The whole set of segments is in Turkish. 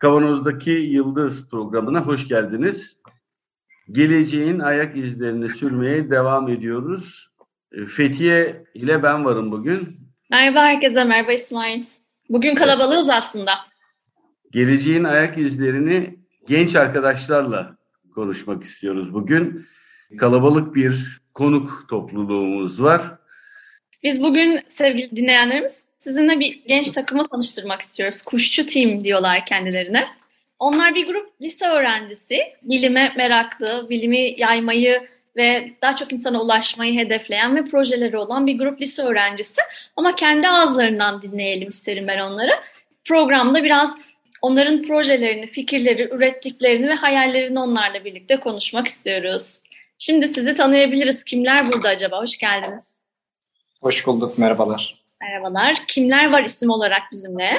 Kavanoz'daki Yıldız programına hoş geldiniz. Geleceğin ayak izlerini sürmeye devam ediyoruz. Fethiye ile ben varım bugün. Merhaba herkese, merhaba İsmail. Bugün kalabalığız aslında. Geleceğin ayak izlerini genç arkadaşlarla konuşmak istiyoruz bugün. Kalabalık bir konuk topluluğumuz var. Biz bugün sevgili dinleyenlerimiz sizinle bir genç takımı tanıştırmak istiyoruz. Kuşçu Team diyorlar kendilerine. Onlar bir grup lise öğrencisi, bilime meraklı, bilimi yaymayı ve daha çok insana ulaşmayı hedefleyen ve projeleri olan bir grup lise öğrencisi. Ama kendi ağızlarından dinleyelim isterim ben onları. Programda biraz onların projelerini, fikirleri, ürettiklerini ve hayallerini onlarla birlikte konuşmak istiyoruz. Şimdi sizi tanıyabiliriz. Kimler burada acaba? Hoş geldiniz. Hoş bulduk, merhabalar. Merhabalar. Kimler var isim olarak bizimle?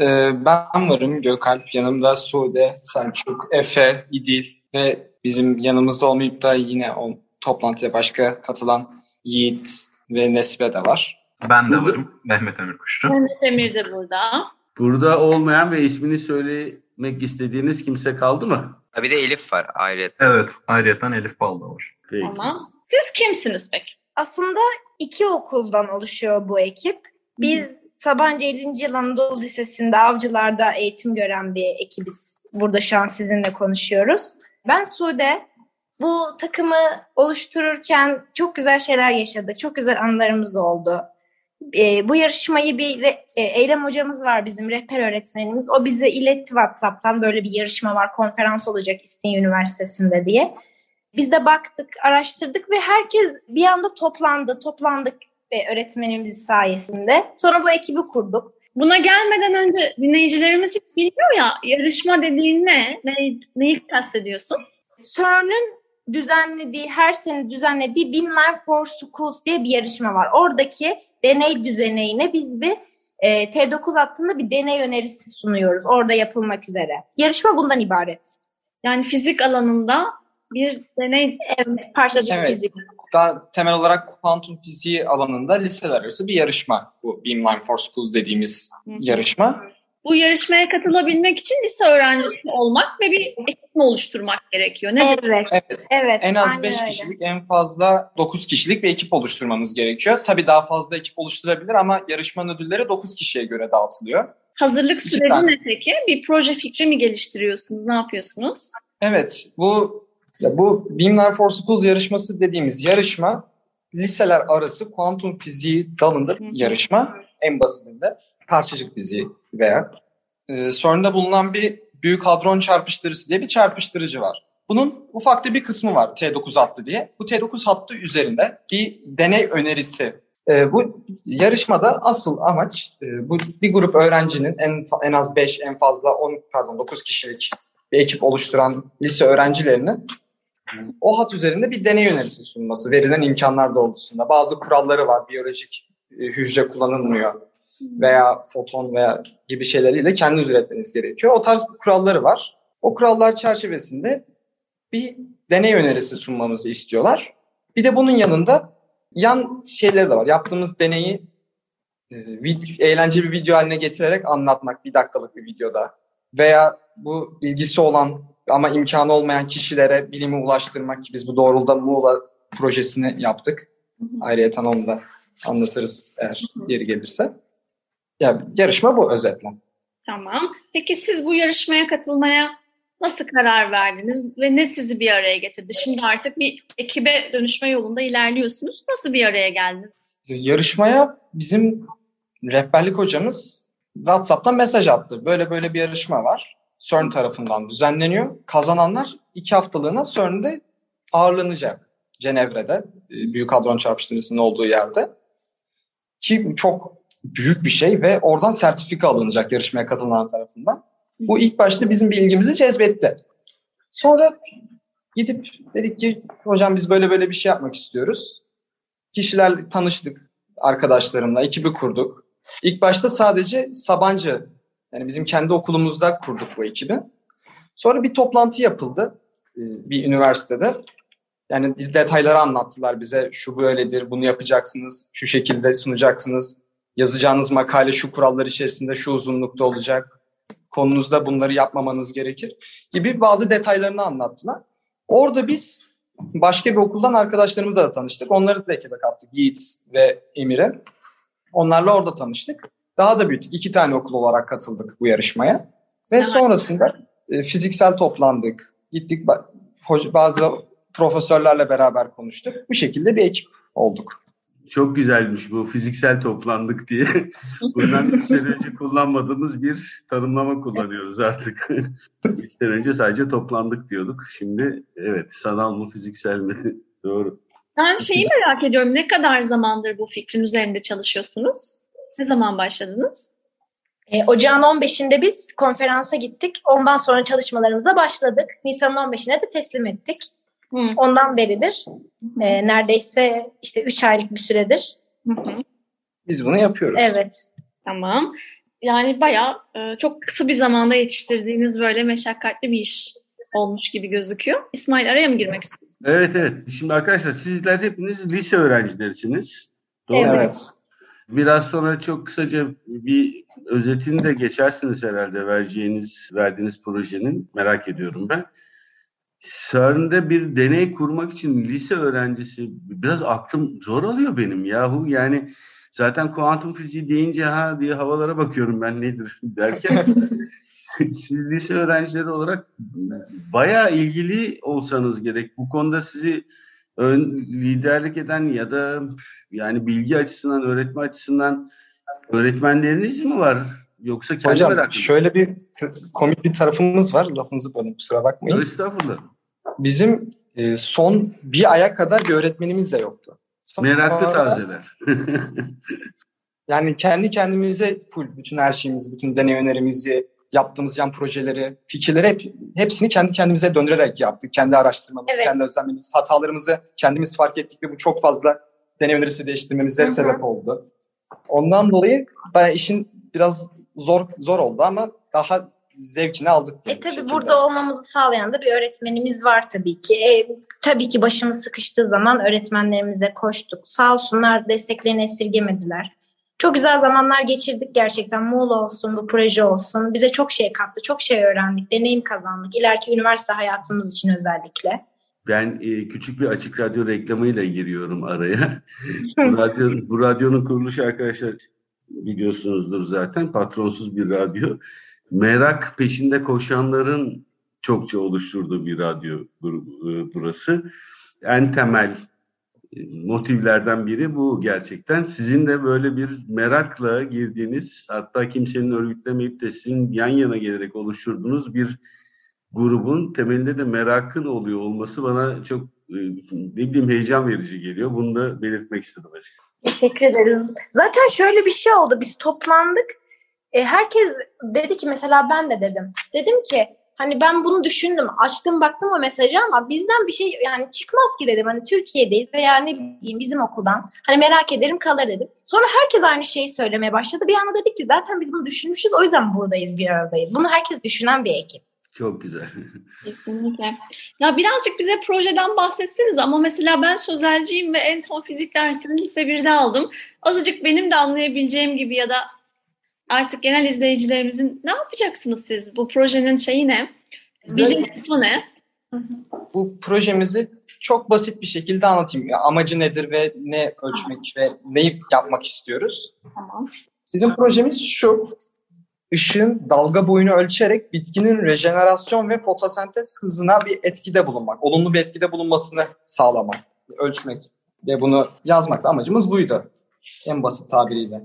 Ee, ben varım, Gökalp. Yanımda Sude, Selçuk, Efe, İdil ve bizim yanımızda olmayıp da yine o toplantıya başka katılan Yiğit ve Nesibe de var. Ben de varım. Mehmet Emir Kuştu. Mehmet Emir de burada. Burada olmayan ve ismini söylemek istediğiniz kimse kaldı mı? Bir de Elif var ayrıca. Evet, ayrıyeten Elif Bal da var. Peki. Tamam. Siz kimsiniz peki? Aslında iki okuldan oluşuyor bu ekip. Biz Sabancı 50. Yıl Anadolu Lisesi'nde avcılarda eğitim gören bir ekibiz. Burada şu an sizinle konuşuyoruz. Ben Sude. Bu takımı oluştururken çok güzel şeyler yaşadık. Çok güzel anılarımız oldu. E, bu yarışmayı bir re, e, Eylem hocamız var bizim rehber öğretmenimiz. O bize iletti WhatsApp'tan böyle bir yarışma var, konferans olacak İstinye Üniversitesi'nde diye. Biz de baktık, araştırdık ve herkes bir anda toplandı, toplandık ve öğretmenimiz sayesinde. Sonra bu ekibi kurduk. Buna gelmeden önce dinleyicilerimiz hiç bilmiyor ya yarışma dediğin ne? ne neyi kastediyorsun? CERN'ün düzenlediği, her sene düzenlediği Beamline for Schools diye bir yarışma var. Oradaki deney düzeneyine biz bir e, T9 hattında bir deney önerisi sunuyoruz. Orada yapılmak üzere. Yarışma bundan ibaret. Yani fizik alanında bir deney Evet, parçacık Evet. fizik. Daha temel olarak kuantum fiziği alanında liseler arası bir yarışma. Bu Beamline for Schools dediğimiz yarışma. bu yarışmaya katılabilmek için lise öğrencisi olmak ve bir ekip oluşturmak gerekiyor? Ne Evet, Evet. evet. En az aynen 5 öyle. kişilik, en fazla 9 kişilik bir ekip oluşturmanız gerekiyor. Tabii daha fazla ekip oluşturabilir ama yarışmanın ödülleri 9 kişiye göre dağıtılıyor. Hazırlık süreci ne peki? Bir proje fikri mi geliştiriyorsunuz? Ne yapıyorsunuz? Evet, bu ya bu Beamline for Schools yarışması dediğimiz yarışma liseler arası kuantum fiziği dalında bir yarışma. En basitinde parçacık fiziği veya e, CERN'de bulunan bir büyük hadron çarpıştırıcısı diye bir çarpıştırıcı var. Bunun ufak da bir kısmı var T9 hattı diye. Bu T9 hattı üzerinde bir deney önerisi. E, bu yarışmada asıl amaç e, bu bir grup öğrencinin en en az 5 en fazla 10 pardon 9 kişilik bir ekip oluşturan lise öğrencilerinin o hat üzerinde bir deney önerisi sunması verilen imkanlar doğrultusunda. Bazı kuralları var. Biyolojik e, hücre kullanılmıyor veya foton veya gibi şeyleriyle kendiniz üretmeniz gerekiyor. O tarz kuralları var. O kurallar çerçevesinde bir deney önerisi sunmamızı istiyorlar. Bir de bunun yanında yan şeyleri de var. Yaptığımız deneyi e, eğlenceli bir video haline getirerek anlatmak bir dakikalık bir videoda veya bu ilgisi olan ama imkanı olmayan kişilere bilimi ulaştırmak ki biz bu doğrultuda Muğla projesini yaptık. Ayrıca onu da anlatırız eğer yeri gelirse. Ya yarışma bu özetle. Tamam. Peki siz bu yarışmaya katılmaya nasıl karar verdiniz ve ne sizi bir araya getirdi? Şimdi artık bir ekibe dönüşme yolunda ilerliyorsunuz. Nasıl bir araya geldiniz? Yarışmaya bizim rehberlik hocamız WhatsApp'tan mesaj attı. Böyle böyle bir yarışma var. CERN tarafından düzenleniyor. Kazananlar iki haftalığına CERN'de ağırlanacak. Cenevre'de, e, Büyük Hadron Çarpıştırıcısının olduğu yerde. Ki çok büyük bir şey ve oradan sertifika alınacak yarışmaya katılan tarafından. Bu ilk başta bizim bir ilgimizi cezbetti. Sonra gidip dedik ki hocam biz böyle böyle bir şey yapmak istiyoruz. Kişilerle tanıştık arkadaşlarımla, ekibi kurduk. İlk başta sadece Sabancı, yani bizim kendi okulumuzda kurduk bu ekibi. Sonra bir toplantı yapıldı e, bir üniversitede. Yani detayları anlattılar bize. Şu böyledir, bunu yapacaksınız, şu şekilde sunacaksınız. Yazacağınız makale şu kurallar içerisinde şu uzunlukta olacak. Konunuzda bunları yapmamanız gerekir gibi bazı detaylarını anlattılar. Orada biz başka bir okuldan arkadaşlarımızla da tanıştık. Onları da ekibe kattık. Yiğit ve Emir'e. Onlarla orada tanıştık. Daha da büyüttük. İki tane okul olarak katıldık bu yarışmaya. Ve Evet. sonrasında e, fiziksel toplandık. Gittik bazı profesörlerle beraber konuştuk. Bu şekilde bir ekip olduk. Çok güzelmiş bu fiziksel toplandık diye. Bundan sene önce kullanmadığımız bir tanımlama kullanıyoruz artık. sene önce sadece toplandık diyorduk. Şimdi evet sanal mı fiziksel mi? Doğru. Ben şeyi merak ediyorum. Ne kadar zamandır bu fikrin üzerinde çalışıyorsunuz? Ne zaman başladınız? E, ocağın 15'inde biz konferansa gittik. Ondan sonra çalışmalarımıza başladık. Nisan'ın 15'ine de teslim ettik. Hı. Ondan beridir e, neredeyse işte 3 aylık bir süredir. Hı hı. Biz bunu yapıyoruz. Evet. Tamam. Yani bayağı e, çok kısa bir zamanda yetiştirdiğiniz böyle meşakkatli bir iş olmuş gibi gözüküyor. İsmail araya mı girmek istiyorsun? Evet evet. Şimdi arkadaşlar sizler hepiniz lise öğrencilerisiniz. Doğru? Evet. Biraz sonra çok kısaca bir özetini de geçersiniz herhalde vereceğiniz, verdiğiniz projenin. Merak ediyorum ben. CERN'de bir deney kurmak için lise öğrencisi biraz aklım zor alıyor benim yahu. Yani zaten kuantum fiziği deyince ha diye havalara bakıyorum ben nedir derken siz lise öğrencileri olarak bayağı ilgili olsanız gerek. Bu konuda sizi ön liderlik eden ya da yani bilgi açısından, öğretme açısından öğretmenleriniz mi var? Yoksa kendi Hocam meraklı mı? şöyle bir komik bir tarafımız var. Lafınızı bölün kusura bakmayın. Estağfurullah. Bizim e, son bir aya kadar bir öğretmenimiz de yoktu. Sonra- Meraklı tazeler. Yani kendi kendimize full bütün her şeyimizi, bütün deney önerimizi, yaptığımız yan projeleri, fikirleri hep, hepsini kendi kendimize döndürerek yaptık. Kendi araştırmamız, Evet. kendi özenmemiz, hatalarımızı kendimiz fark ettik ve bu çok fazla deney önerisi değiştirmemize Hı hı. sebep oldu. Ondan dolayı bayağı işin biraz zor zor oldu ama daha zevkini aldık. E tabii burada olmamızı sağlayan da bir öğretmenimiz var tabii ki. E, tabii ki başımız sıkıştığı zaman öğretmenlerimize koştuk. Sağ olsunlar desteklerini esirgemediler. Çok güzel zamanlar geçirdik gerçekten. Muğla olsun, bu proje olsun. Bize çok şey kattı, çok şey öğrendik, deneyim kazandık. İleriki üniversite hayatımız için özellikle. Ben e, küçük bir açık radyo reklamıyla giriyorum araya. bu, radyo, bu radyonun kuruluşu arkadaşlar biliyorsunuzdur zaten patronsuz bir radyo. Merak peşinde koşanların çokça oluşturduğu bir radyo grubu e, burası. En temel motivlerden biri bu gerçekten. Sizin de böyle bir merakla girdiğiniz hatta kimsenin örgütlemeyip de sizin yan yana gelerek oluşturduğunuz bir grubun temelinde de merakın oluyor olması bana çok e, ne bileyim heyecan verici geliyor. Bunu da belirtmek istedim açıkçası. Teşekkür ederiz. Zaten şöyle bir şey oldu. Biz toplandık. E, herkes dedi ki mesela ben de dedim. Dedim ki hani ben bunu düşündüm. Açtım baktım o mesajı ama bizden bir şey yani çıkmaz ki dedim. Hani Türkiye'deyiz veya ne bileyim bizim okuldan. Hani merak ederim kalır dedim. Sonra herkes aynı şeyi söylemeye başladı. Bir anda dedik ki zaten biz bunu düşünmüşüz. O yüzden buradayız bir aradayız. Bunu herkes düşünen bir ekip. Çok güzel. Kesinlikle. Ya birazcık bize projeden bahsetseniz ama mesela ben sözelciyim ve en son fizik dersini lise 1'de aldım. Azıcık benim de anlayabileceğim gibi ya da artık genel izleyicilerimizin ne yapacaksınız siz? Bu projenin şeyi ne? Bilim kısmı ne? bu projemizi çok basit bir şekilde anlatayım. Ya, amacı nedir ve ne ölçmek ve neyi yapmak istiyoruz? Tamam. Bizim projemiz şu. Işığın dalga boyunu ölçerek bitkinin rejenerasyon ve fotosentez hızına bir etkide bulunmak, olumlu bir etkide bulunmasını sağlamak, ölçmek ve bunu yazmak da amacımız buydu. En basit tabiriyle.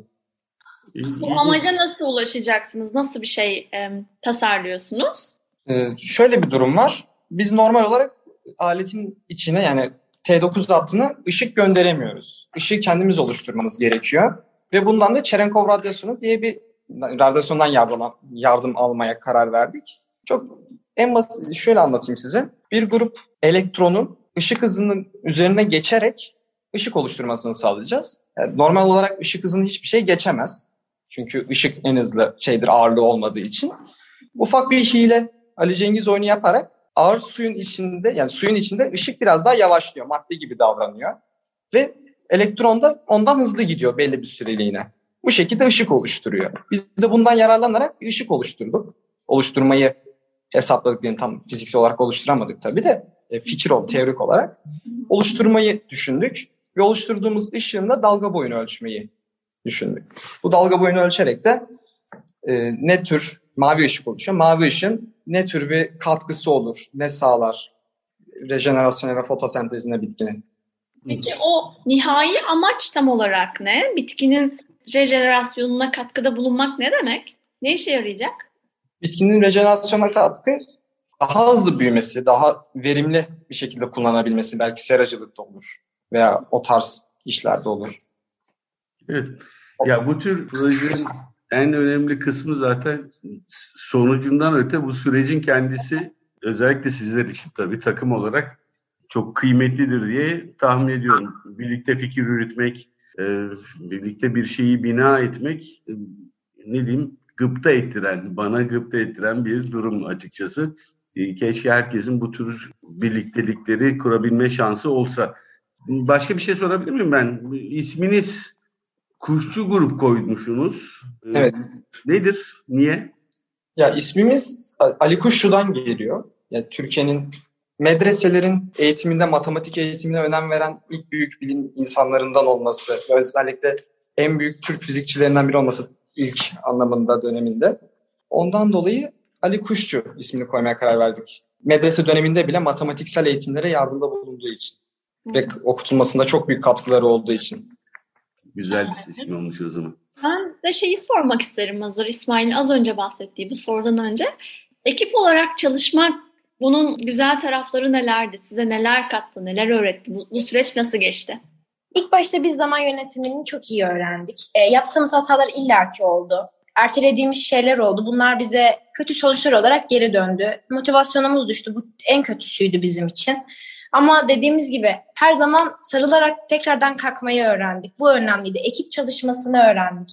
Bu amaca nasıl ulaşacaksınız? Nasıl bir şey em, tasarlıyorsunuz? Ee, şöyle bir durum var. Biz normal olarak aletin içine yani T9 hattına ışık gönderemiyoruz. Işığı kendimiz oluşturmamız gerekiyor. Ve bundan da Cherenkov radyasyonu diye bir radyasyondan yardım, yardım almaya karar verdik. Çok en basit şöyle anlatayım size. Bir grup elektronun ışık hızının üzerine geçerek ışık oluşturmasını sağlayacağız. Yani normal olarak ışık hızını hiçbir şey geçemez. Çünkü ışık en hızlı şeydir ağırlığı olmadığı için. Ufak bir hile Ali Cengiz oyunu yaparak ağır suyun içinde yani suyun içinde ışık biraz daha yavaşlıyor. Madde gibi davranıyor. Ve elektron da ondan hızlı gidiyor belli bir süreliğine. Bu şekilde ışık oluşturuyor. Biz de bundan yararlanarak bir ışık oluşturduk. Oluşturmayı hesapladık diyelim tam fiziksel olarak oluşturamadık tabii de e, fikir ol teorik olarak oluşturmayı düşündük ve oluşturduğumuz ışığın da dalga boyunu ölçmeyi düşündük. Bu dalga boyunu ölçerek de e, ne tür mavi ışık oluşuyor. Mavi ışın ne tür bir katkısı olur, ne sağlar rejenerasyona ve fotosentezine bitkinin. Peki o nihai amaç tam olarak ne? Bitkinin rejenerasyonuna katkıda bulunmak ne demek? Ne işe yarayacak? Bitkinin rejenerasyona katkı daha hızlı büyümesi, daha verimli bir şekilde kullanabilmesi belki seracılıkta olur veya o tarz işlerde olur. Evet. Ya bu tür projenin en önemli kısmı zaten sonucundan öte bu sürecin kendisi özellikle sizler için tabii takım olarak çok kıymetlidir diye tahmin ediyorum. Birlikte fikir yürütmek, e, birlikte bir şeyi bina etmek e, ne diyeyim gıpta ettiren, bana gıpta ettiren bir durum açıkçası. E, keşke herkesin bu tür birliktelikleri kurabilme şansı olsa. Başka bir şey sorabilir miyim ben? İsminiz Kuşçu Grup koymuşsunuz. Evet. Nedir? Niye? Ya ismimiz Ali Kuşçu'dan geliyor. Yani Türkiye'nin medreselerin eğitiminde, matematik eğitimine önem veren ilk büyük bilim insanlarından olması, özellikle en büyük Türk fizikçilerinden biri olması ilk anlamında döneminde. Ondan dolayı Ali Kuşçu ismini koymaya karar verdik. Medrese döneminde bile matematiksel eğitimlere yardımda bulunduğu için ve okutulmasında çok büyük katkıları olduğu için. Güzel bir seçim olmuş o zaman. Ben de şeyi sormak isterim hazır İsmail'in az önce bahsettiği bu sorudan önce. Ekip olarak çalışmak bunun güzel tarafları nelerdi? Size neler kattı, neler öğretti? Bu, bu süreç nasıl geçti? İlk başta biz zaman yönetimini çok iyi öğrendik. E, yaptığımız hatalar illaki oldu. Ertelediğimiz şeyler oldu. Bunlar bize kötü sonuçlar olarak geri döndü. Motivasyonumuz düştü. Bu en kötüsüydü bizim için. Ama dediğimiz gibi her zaman sarılarak tekrardan kalkmayı öğrendik. Bu önemliydi. Ekip çalışmasını öğrendik.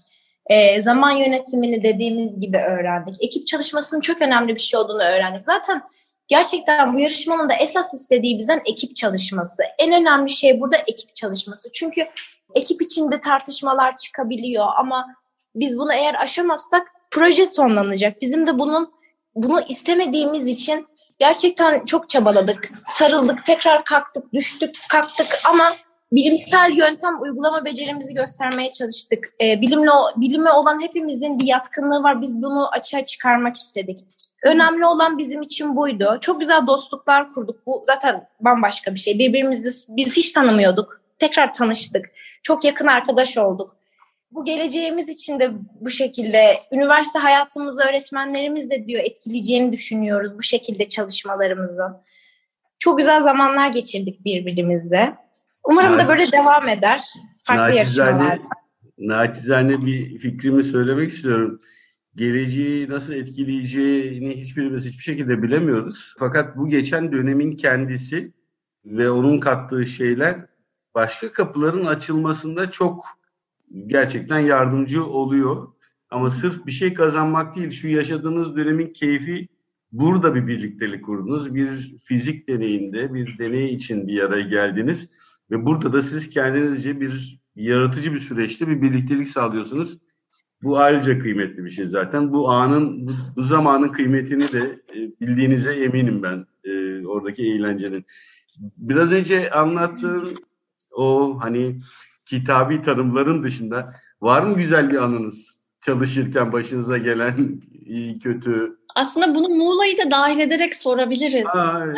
E, zaman yönetimini dediğimiz gibi öğrendik. Ekip çalışmasının çok önemli bir şey olduğunu öğrendik. Zaten gerçekten bu yarışmanın da esas istediği bizden ekip çalışması. En önemli şey burada ekip çalışması. Çünkü ekip içinde tartışmalar çıkabiliyor ama biz bunu eğer aşamazsak proje sonlanacak. Bizim de bunun bunu istemediğimiz için gerçekten çok çabaladık. Sarıldık, tekrar kalktık, düştük, kalktık ama bilimsel yöntem uygulama becerimizi göstermeye çalıştık. Ee, bilimle bilime olan hepimizin bir yatkınlığı var. Biz bunu açığa çıkarmak istedik. Önemli olan bizim için buydu. Çok güzel dostluklar kurduk. Bu zaten bambaşka bir şey. Birbirimizi biz hiç tanımıyorduk. Tekrar tanıştık. Çok yakın arkadaş olduk. Bu geleceğimiz için de bu şekilde üniversite hayatımızı öğretmenlerimiz de diyor etkileyeceğini düşünüyoruz bu şekilde çalışmalarımızın. Çok güzel zamanlar geçirdik birbirimizle. Umarım da böyle devam eder. Farklı yarışmalarda. Naçizane bir fikrimi söylemek istiyorum geleceği nasıl etkileyeceğini hiçbirimiz hiçbir şekilde bilemiyoruz. Fakat bu geçen dönemin kendisi ve onun kattığı şeyler başka kapıların açılmasında çok gerçekten yardımcı oluyor. Ama sırf bir şey kazanmak değil, şu yaşadığınız dönemin keyfi burada bir birliktelik kurdunuz. Bir fizik deneyinde, bir deney için bir araya geldiniz. Ve burada da siz kendinizce bir yaratıcı bir süreçte bir birliktelik sağlıyorsunuz. Bu ayrıca kıymetli bir şey zaten. Bu anın, bu, bu zamanın kıymetini de e, bildiğinize eminim ben e, oradaki eğlencenin. Biraz önce anlattığım o hani kitabi tanımların dışında var mı güzel bir anınız? Çalışırken başınıza gelen iyi kötü. Aslında bunu Muğla'yı da dahil ederek sorabiliriz. Aa, evet.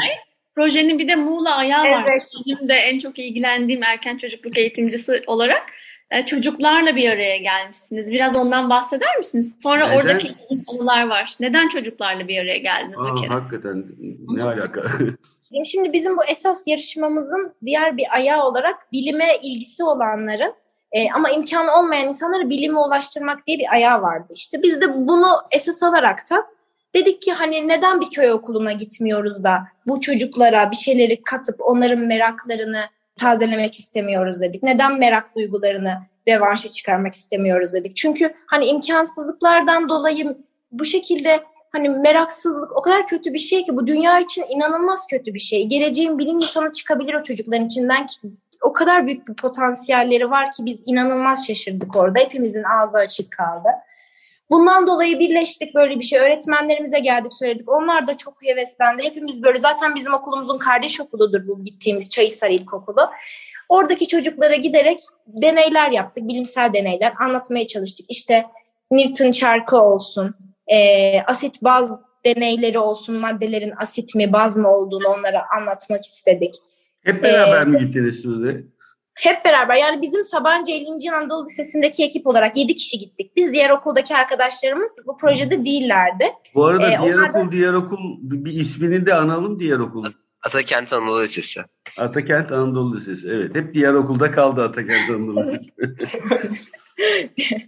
Projenin bir de Muğla ayağı var. Evet. Bizim de en çok ilgilendiğim erken çocukluk eğitimcisi olarak e, çocuklarla bir araya gelmişsiniz. Biraz ondan bahseder misiniz? Sonra Neden? oradaki anılar var. Neden çocuklarla bir araya geldiniz Aa, hakikaten ne alaka? Ya Şimdi bizim bu esas yarışmamızın diğer bir ayağı olarak bilime ilgisi olanların E, ama imkanı olmayan insanları bilime ulaştırmak diye bir ayağı vardı işte. Biz de bunu esas alarak da dedik ki hani neden bir köy okuluna gitmiyoruz da bu çocuklara bir şeyleri katıp onların meraklarını tazelemek istemiyoruz dedik. Neden merak duygularını revanşa çıkarmak istemiyoruz dedik. Çünkü hani imkansızlıklardan dolayı bu şekilde hani meraksızlık o kadar kötü bir şey ki bu dünya için inanılmaz kötü bir şey. Geleceğin bilim insanı çıkabilir o çocukların içinden ki o kadar büyük bir potansiyelleri var ki biz inanılmaz şaşırdık orada. Hepimizin ağzı açık kaldı. Bundan dolayı birleştik böyle bir şey. Öğretmenlerimize geldik söyledik. Onlar da çok heveslendi. Hepimiz böyle zaten bizim okulumuzun kardeş okuludur bu gittiğimiz Çayısar İlkokulu. Oradaki çocuklara giderek deneyler yaptık. Bilimsel deneyler anlatmaya çalıştık. İşte Newton çarkı olsun, e, asit baz deneyleri olsun, maddelerin asit mi baz mı olduğunu onlara anlatmak istedik. Hep beraber ee, mi gittiniz Sude? Hep beraber. Yani bizim Sabancı 50. Anadolu Lisesi'ndeki ekip olarak 7 kişi gittik. Biz diğer okuldaki arkadaşlarımız bu projede değillerdi. Bu arada ee, diğer okul, da... diğer okul bir ismini de analım diğer okul. Atakent Anadolu Lisesi. Atakent Anadolu Lisesi. Evet. Hep diğer okulda kaldı Atakent Anadolu Lisesi.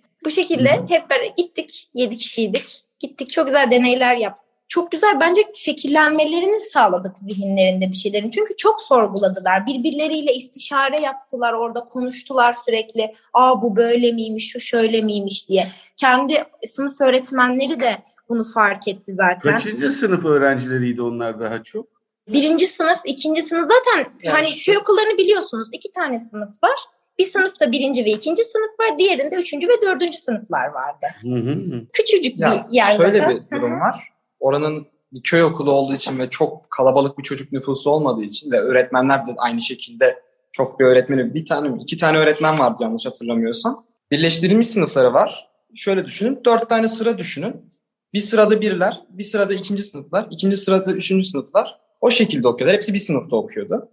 bu şekilde hep beraber gittik. 7 kişiydik. Gittik çok güzel deneyler yaptık çok güzel bence şekillenmelerini sağladık zihinlerinde bir şeylerin. Çünkü çok sorguladılar. Birbirleriyle istişare yaptılar. Orada konuştular sürekli. Aa bu böyle miymiş, şu şöyle miymiş diye. Kendi sınıf öğretmenleri de bunu fark etti zaten. Kaçıncı sınıf öğrencileriydi onlar daha çok? Birinci sınıf, ikinci sınıf zaten yani hani köy okullarını biliyorsunuz. iki tane sınıf var. Bir sınıfta birinci ve ikinci sınıf var. Diğerinde üçüncü ve dördüncü sınıflar vardı. Hı hı. Küçücük ya, bir yer Şöyle zaten. bir durum var oranın bir köy okulu olduğu için ve çok kalabalık bir çocuk nüfusu olmadığı için ve öğretmenler de aynı şekilde çok bir öğretmeni bir tane iki tane öğretmen vardı yanlış hatırlamıyorsam. Birleştirilmiş sınıfları var. Şöyle düşünün. Dört tane sıra düşünün. Bir sırada birler, bir sırada ikinci sınıflar, ikinci sırada üçüncü sınıflar. O şekilde okuyorlar. Hepsi bir sınıfta okuyordu.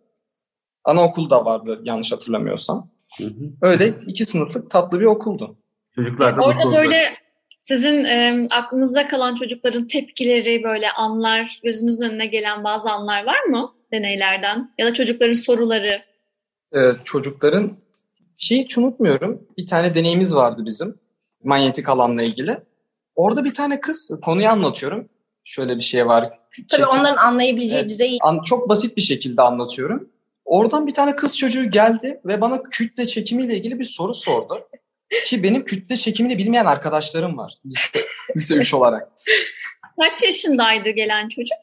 Anaokul da vardı yanlış hatırlamıyorsam. Hı hı. Öyle iki sınıflık tatlı bir okuldu. Çocuklar da Orada böyle sizin e, aklınızda kalan çocukların tepkileri, böyle anlar, gözünüzün önüne gelen bazı anlar var mı deneylerden? Ya da çocukların soruları? Ee, çocukların, şeyi hiç unutmuyorum. Bir tane deneyimiz vardı bizim, manyetik alanla ilgili. Orada bir tane kız, konuyu anlatıyorum. Şöyle bir şey var. Tabii çekim. onların anlayabileceği evet, düzeyi. An, çok basit bir şekilde anlatıyorum. Oradan bir tane kız çocuğu geldi ve bana kütle çekimiyle ilgili bir soru sordu. Ki benim kütle çekimini bilmeyen arkadaşlarım var. Lise, lise 3 olarak. Kaç yaşındaydı gelen çocuk?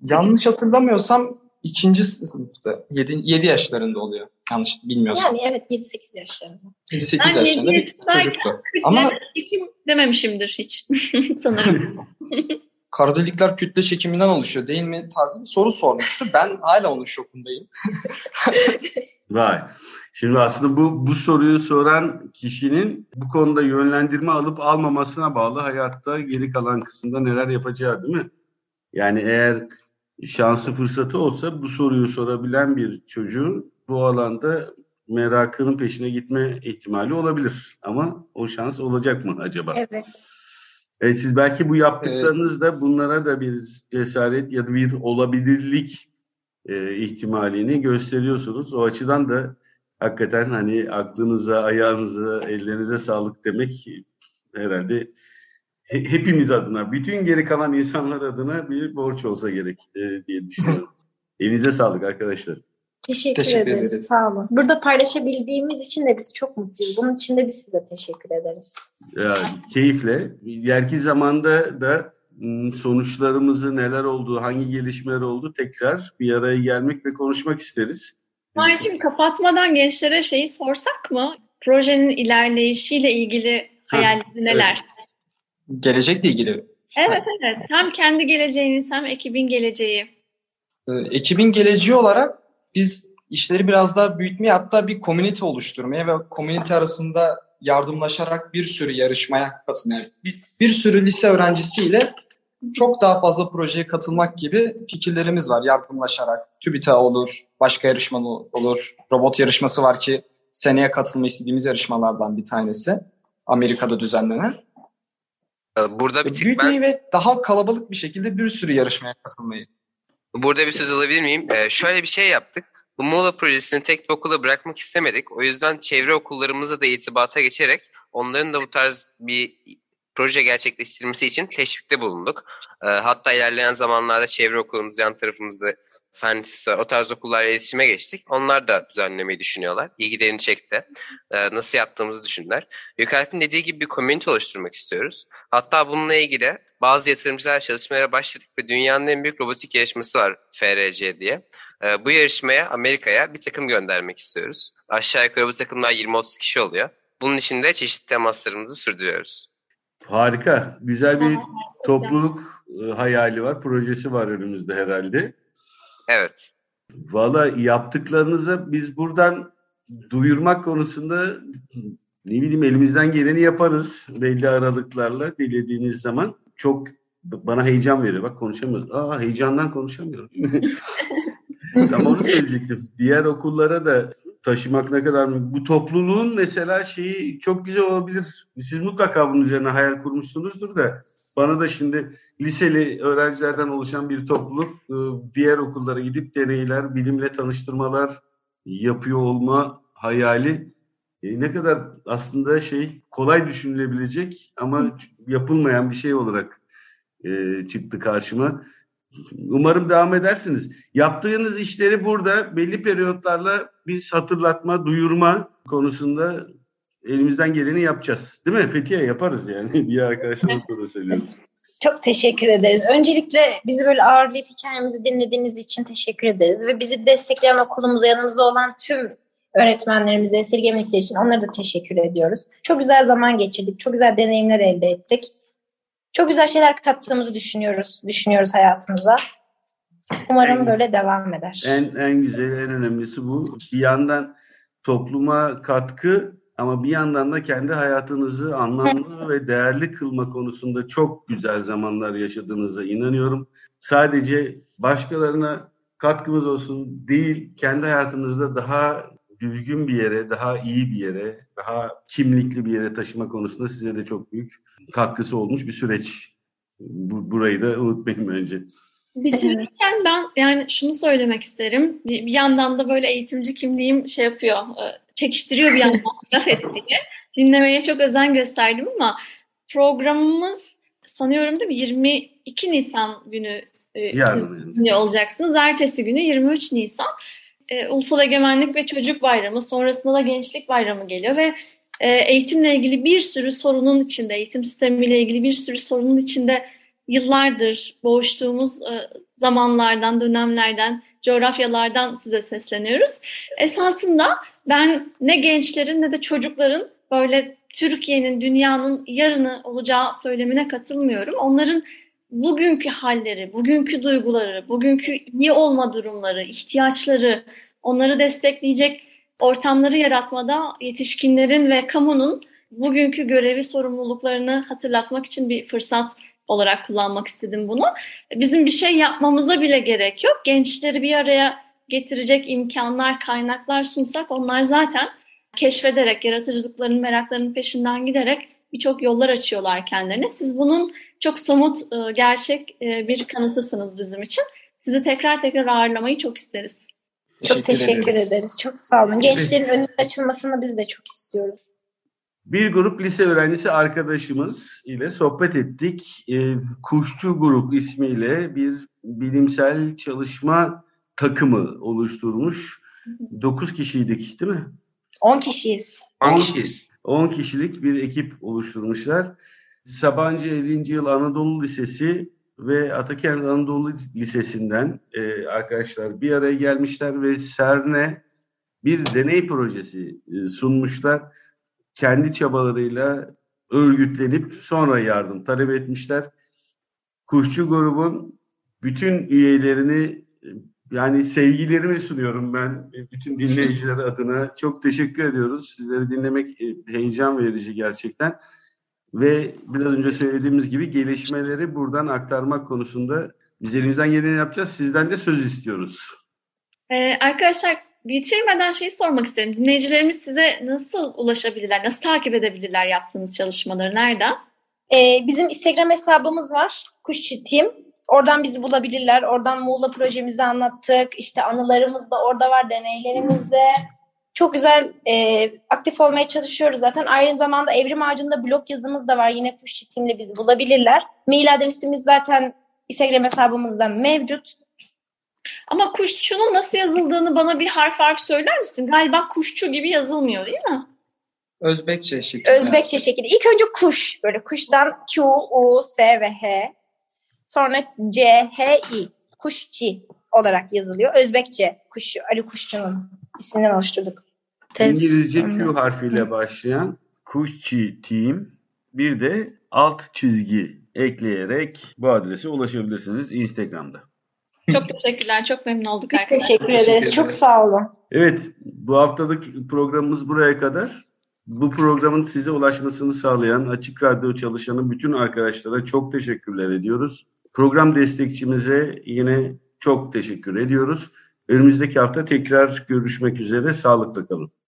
Yanlış hatırlamıyorsam ikinci sınıfta. 7, 7 yaşlarında oluyor. Yanlış bilmiyorsam. Yani evet 7-8 yaşlarında. 7-8 yaşlarında bir çocuktu. Ama çekim dememişimdir hiç sanırım. kara delikler kütle çekiminden oluşuyor değil mi tarzı bir soru sormuştu. Ben hala onun şokundayım. Vay. Şimdi aslında bu bu soruyu soran kişinin bu konuda yönlendirme alıp almamasına bağlı hayatta geri kalan kısımda neler yapacağı değil mi? Yani eğer şansı fırsatı olsa bu soruyu sorabilen bir çocuğun bu alanda merakının peşine gitme ihtimali olabilir. Ama o şans olacak mı acaba? Evet. Evet siz belki bu yaptıklarınızda bunlara da bir cesaret ya da bir olabilirlik e, ihtimalini gösteriyorsunuz. O açıdan da hakikaten hani aklınıza, ayağınıza, ellerinize sağlık demek herhalde hepimiz adına, bütün geri kalan insanlar adına bir borç olsa gerek e, diye düşünüyorum. Elinize sağlık arkadaşlar. Teşekkür, teşekkür ederiz. ederiz. Sağ olun. Burada paylaşabildiğimiz için de biz çok mutluyuz. Bunun için de biz size teşekkür ederiz. Ya, keyifle. İleriki zamanda da sonuçlarımızı neler oldu, hangi gelişmeler oldu tekrar bir araya gelmek ve konuşmak isteriz. Maycım kapatmadan gençlere şeyi sorsak mı? Projenin ilerleyişiyle ilgili hayalleri neler? Evet. Gelecekle ilgili. Evet evet. Hem kendi geleceğiniz hem ekibin geleceği. Ee, ekibin geleceği olarak biz işleri biraz daha büyütmeye hatta bir komünite oluşturmaya ve komünite arasında yardımlaşarak bir sürü yarışmaya katılmaya, bir, bir sürü lise öğrencisiyle çok daha fazla projeye katılmak gibi fikirlerimiz var yardımlaşarak. TÜBİTAK olur, başka yarışma olur. Robot yarışması var ki seneye katılma istediğimiz yarışmalardan bir tanesi. Amerika'da düzenlenen. Ee, burada bir Büyütmeyi ben... ve daha kalabalık bir şekilde bir sürü yarışmaya katılmayı. Burada bir söz alabilir miyim? Ee, şöyle bir şey yaptık. Bu Muğla projesini tek bir okula bırakmak istemedik. O yüzden çevre okullarımızla da irtibata geçerek onların da bu tarz bir proje gerçekleştirmesi için teşvikte bulunduk. E, hatta ilerleyen zamanlarda çevre okulumuz yan tarafımızda Fen Lisesi var. O tarz okullarla iletişime geçtik. Onlar da düzenlemeyi düşünüyorlar. İlgilerini çekti. E, nasıl yaptığımızı düşündüler. Gökalp'in dediği gibi bir community oluşturmak istiyoruz. Hatta bununla ilgili bazı yatırımcılar çalışmaya başladık ve dünyanın en büyük robotik yarışması var FRC diye. E, bu yarışmaya Amerika'ya bir takım göndermek istiyoruz. Aşağı yukarı bu takımlar 20-30 kişi oluyor. Bunun için de çeşitli temaslarımızı sürdürüyoruz. Harika. Güzel bir topluluk e, hayali var, projesi var önümüzde herhalde. Evet. Valla yaptıklarınızı biz buradan duyurmak konusunda ne bileyim elimizden geleni yaparız belli aralıklarla dilediğiniz zaman. Çok bana heyecan veriyor. Bak konuşamıyorum. Aa heyecandan konuşamıyorum. Tam onu söyleyecektim. Diğer okullara da taşımak ne kadar mı? Bu topluluğun mesela şeyi çok güzel olabilir. Siz mutlaka bunun üzerine hayal kurmuşsunuzdur da bana da şimdi liseli öğrencilerden oluşan bir topluluk e, diğer okullara gidip deneyler, bilimle tanıştırmalar yapıyor olma hayali e, ne kadar aslında şey kolay düşünülebilecek ama yapılmayan bir şey olarak e, çıktı karşıma. Umarım devam edersiniz. Yaptığınız işleri burada belli periyotlarla biz hatırlatma, duyurma konusunda elimizden geleni yapacağız. Değil mi? Fethiye yaparız yani. Bir arkadaşlarımızla da söylüyoruz. Çok teşekkür ederiz. Öncelikle bizi böyle ağırlayıp hikayemizi dinlediğiniz için teşekkür ederiz. Ve bizi destekleyen okulumuza yanımızda olan tüm öğretmenlerimize, esirgemlikler için onlara da teşekkür ediyoruz. Çok güzel zaman geçirdik. Çok güzel deneyimler elde ettik. Çok güzel şeyler kattığımızı düşünüyoruz. Düşünüyoruz hayatımıza. Umarım En- böyle devam eder. En en güzeli, en önemlisi bu. Bir yandan topluma katkı ama bir yandan da kendi hayatınızı anlamlı ve değerli kılma konusunda çok güzel zamanlar yaşadığınıza inanıyorum. Sadece başkalarına katkımız olsun değil, kendi hayatınızda daha düzgün bir yere, daha iyi bir yere, daha kimlikli bir yere taşıma konusunda size de çok büyük katkısı olmuş bir süreç. Bu, burayı da unutmayın bence. Bitirirken ben yani şunu söylemek isterim. Bir, bir yandan da böyle eğitimci kimliğim şey yapıyor, e, çekiştiriyor bir yandan laf ettiği. Dinlemeye çok özen gösterdim ama programımız sanıyorum değil mi 22 Nisan günü e, olacaksınız. Ertesi günü 23 Nisan e, Ulusal Egemenlik ve Çocuk Bayramı sonrasında da Gençlik Bayramı geliyor ve e, eğitimle ilgili bir sürü sorunun içinde, eğitim sistemiyle ilgili bir sürü sorunun içinde yıllardır boğuştuğumuz e, zamanlardan, dönemlerden, coğrafyalardan size sesleniyoruz. Esasında ben ne gençlerin ne de çocukların böyle Türkiye'nin, dünyanın yarını olacağı söylemine katılmıyorum. Onların bugünkü halleri, bugünkü duyguları, bugünkü iyi olma durumları, ihtiyaçları, onları destekleyecek ortamları yaratmada yetişkinlerin ve kamunun bugünkü görevi, sorumluluklarını hatırlatmak için bir fırsat olarak kullanmak istedim bunu. Bizim bir şey yapmamıza bile gerek yok. Gençleri bir araya getirecek imkanlar, kaynaklar sunsak onlar zaten keşfederek, yaratıcılıklarının, meraklarının peşinden giderek birçok yollar açıyorlar kendilerine. Siz bunun çok somut, e, gerçek e, bir kanıtısınız bizim için. Sizi tekrar tekrar ağırlamayı çok isteriz. Çok teşekkür ederiz. Çok sağ olun. Gençlerin önünün açılmasını biz de çok istiyoruz. Bir grup lise öğrencisi arkadaşımız ile sohbet ettik. Ee, Kuşçu Grup ismiyle bir bilimsel çalışma takımı oluşturmuş. 9 kişiydik değil mi? 10 kişiyiz. 10 kişiyiz. 10 kişilik bir ekip oluşturmuşlar. Sabancı 50. Yıl Anadolu Lisesi ve Atakent Anadolu Lisesi'nden e, arkadaşlar bir araya gelmişler ve CERN'e bir deney projesi e, sunmuşlar. Kendi çabalarıyla örgütlenip sonra yardım talep etmişler. Kuşçu grubun bütün üyelerini yani sevgilerimi sunuyorum ben bütün dinleyiciler adına. Çok teşekkür ediyoruz. Sizleri dinlemek e, heyecan verici gerçekten. Ve biraz önce söylediğimiz gibi gelişmeleri buradan aktarmak konusunda biz elimizden geleni yapacağız. Sizden de söz istiyoruz. Ee, arkadaşlar bitirmeden şeyi sormak isterim. Dinleyicilerimiz size nasıl ulaşabilirler, nasıl takip edebilirler yaptığınız çalışmaları, nereden? Ee, bizim Instagram hesabımız var. Kuşçu Team. Oradan bizi bulabilirler. Oradan Muğla projemizi anlattık. İşte anılarımız da orada var, deneylerimiz de. Çok güzel e, aktif olmaya çalışıyoruz zaten. Aynı zamanda Evrim Ağacı'nda blog yazımız da var. Yine Kuşçu Team'le bizi bulabilirler. Mail adresimiz zaten Instagram hesabımızda mevcut. Ama kuşçunun nasıl yazıldığını bana bir harf harf söyler misin? Galiba kuşçu gibi yazılmıyor değil mi? Özbekçe şekilde. Özbekçe şekilde. İlk önce kuş. Böyle kuştan Q, U, S ve H. Sonra C, H, I. Kuşçi olarak yazılıyor. Özbekçe. Kuş, Ali Kuşçu'nun isminden oluşturduk. İngilizce Q harfiyle başlayan Kuşçi Team bir de alt çizgi ekleyerek bu adrese ulaşabilirsiniz Instagram'da. Çok teşekkürler. Çok memnun olduk arkadaşlar. teşekkür Teşekkür ederiz. ederiz. Çok sağ olun. Evet, bu haftalık programımız buraya kadar. Bu programın size ulaşmasını sağlayan Açık Radyo çalışanı bütün arkadaşlara çok teşekkürler ediyoruz. Program destekçimize yine çok teşekkür ediyoruz. Önümüzdeki hafta tekrar görüşmek üzere. Sağlıkla kalın.